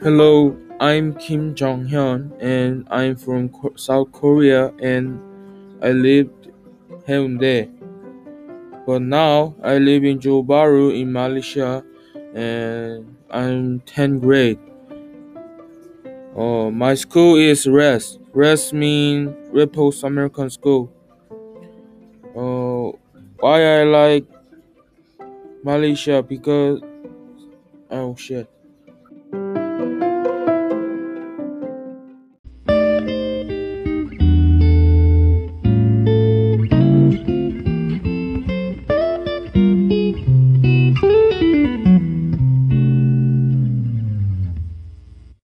Hello, I'm Kim Jong Hyun and I'm from South Korea and I lived Haeundae. But now I live in Johor Bahru in Malaysia and I'm 10th grade. Uh, my school is RES. RES means Raffles American School. Uh, why I like Malaysia because oh shit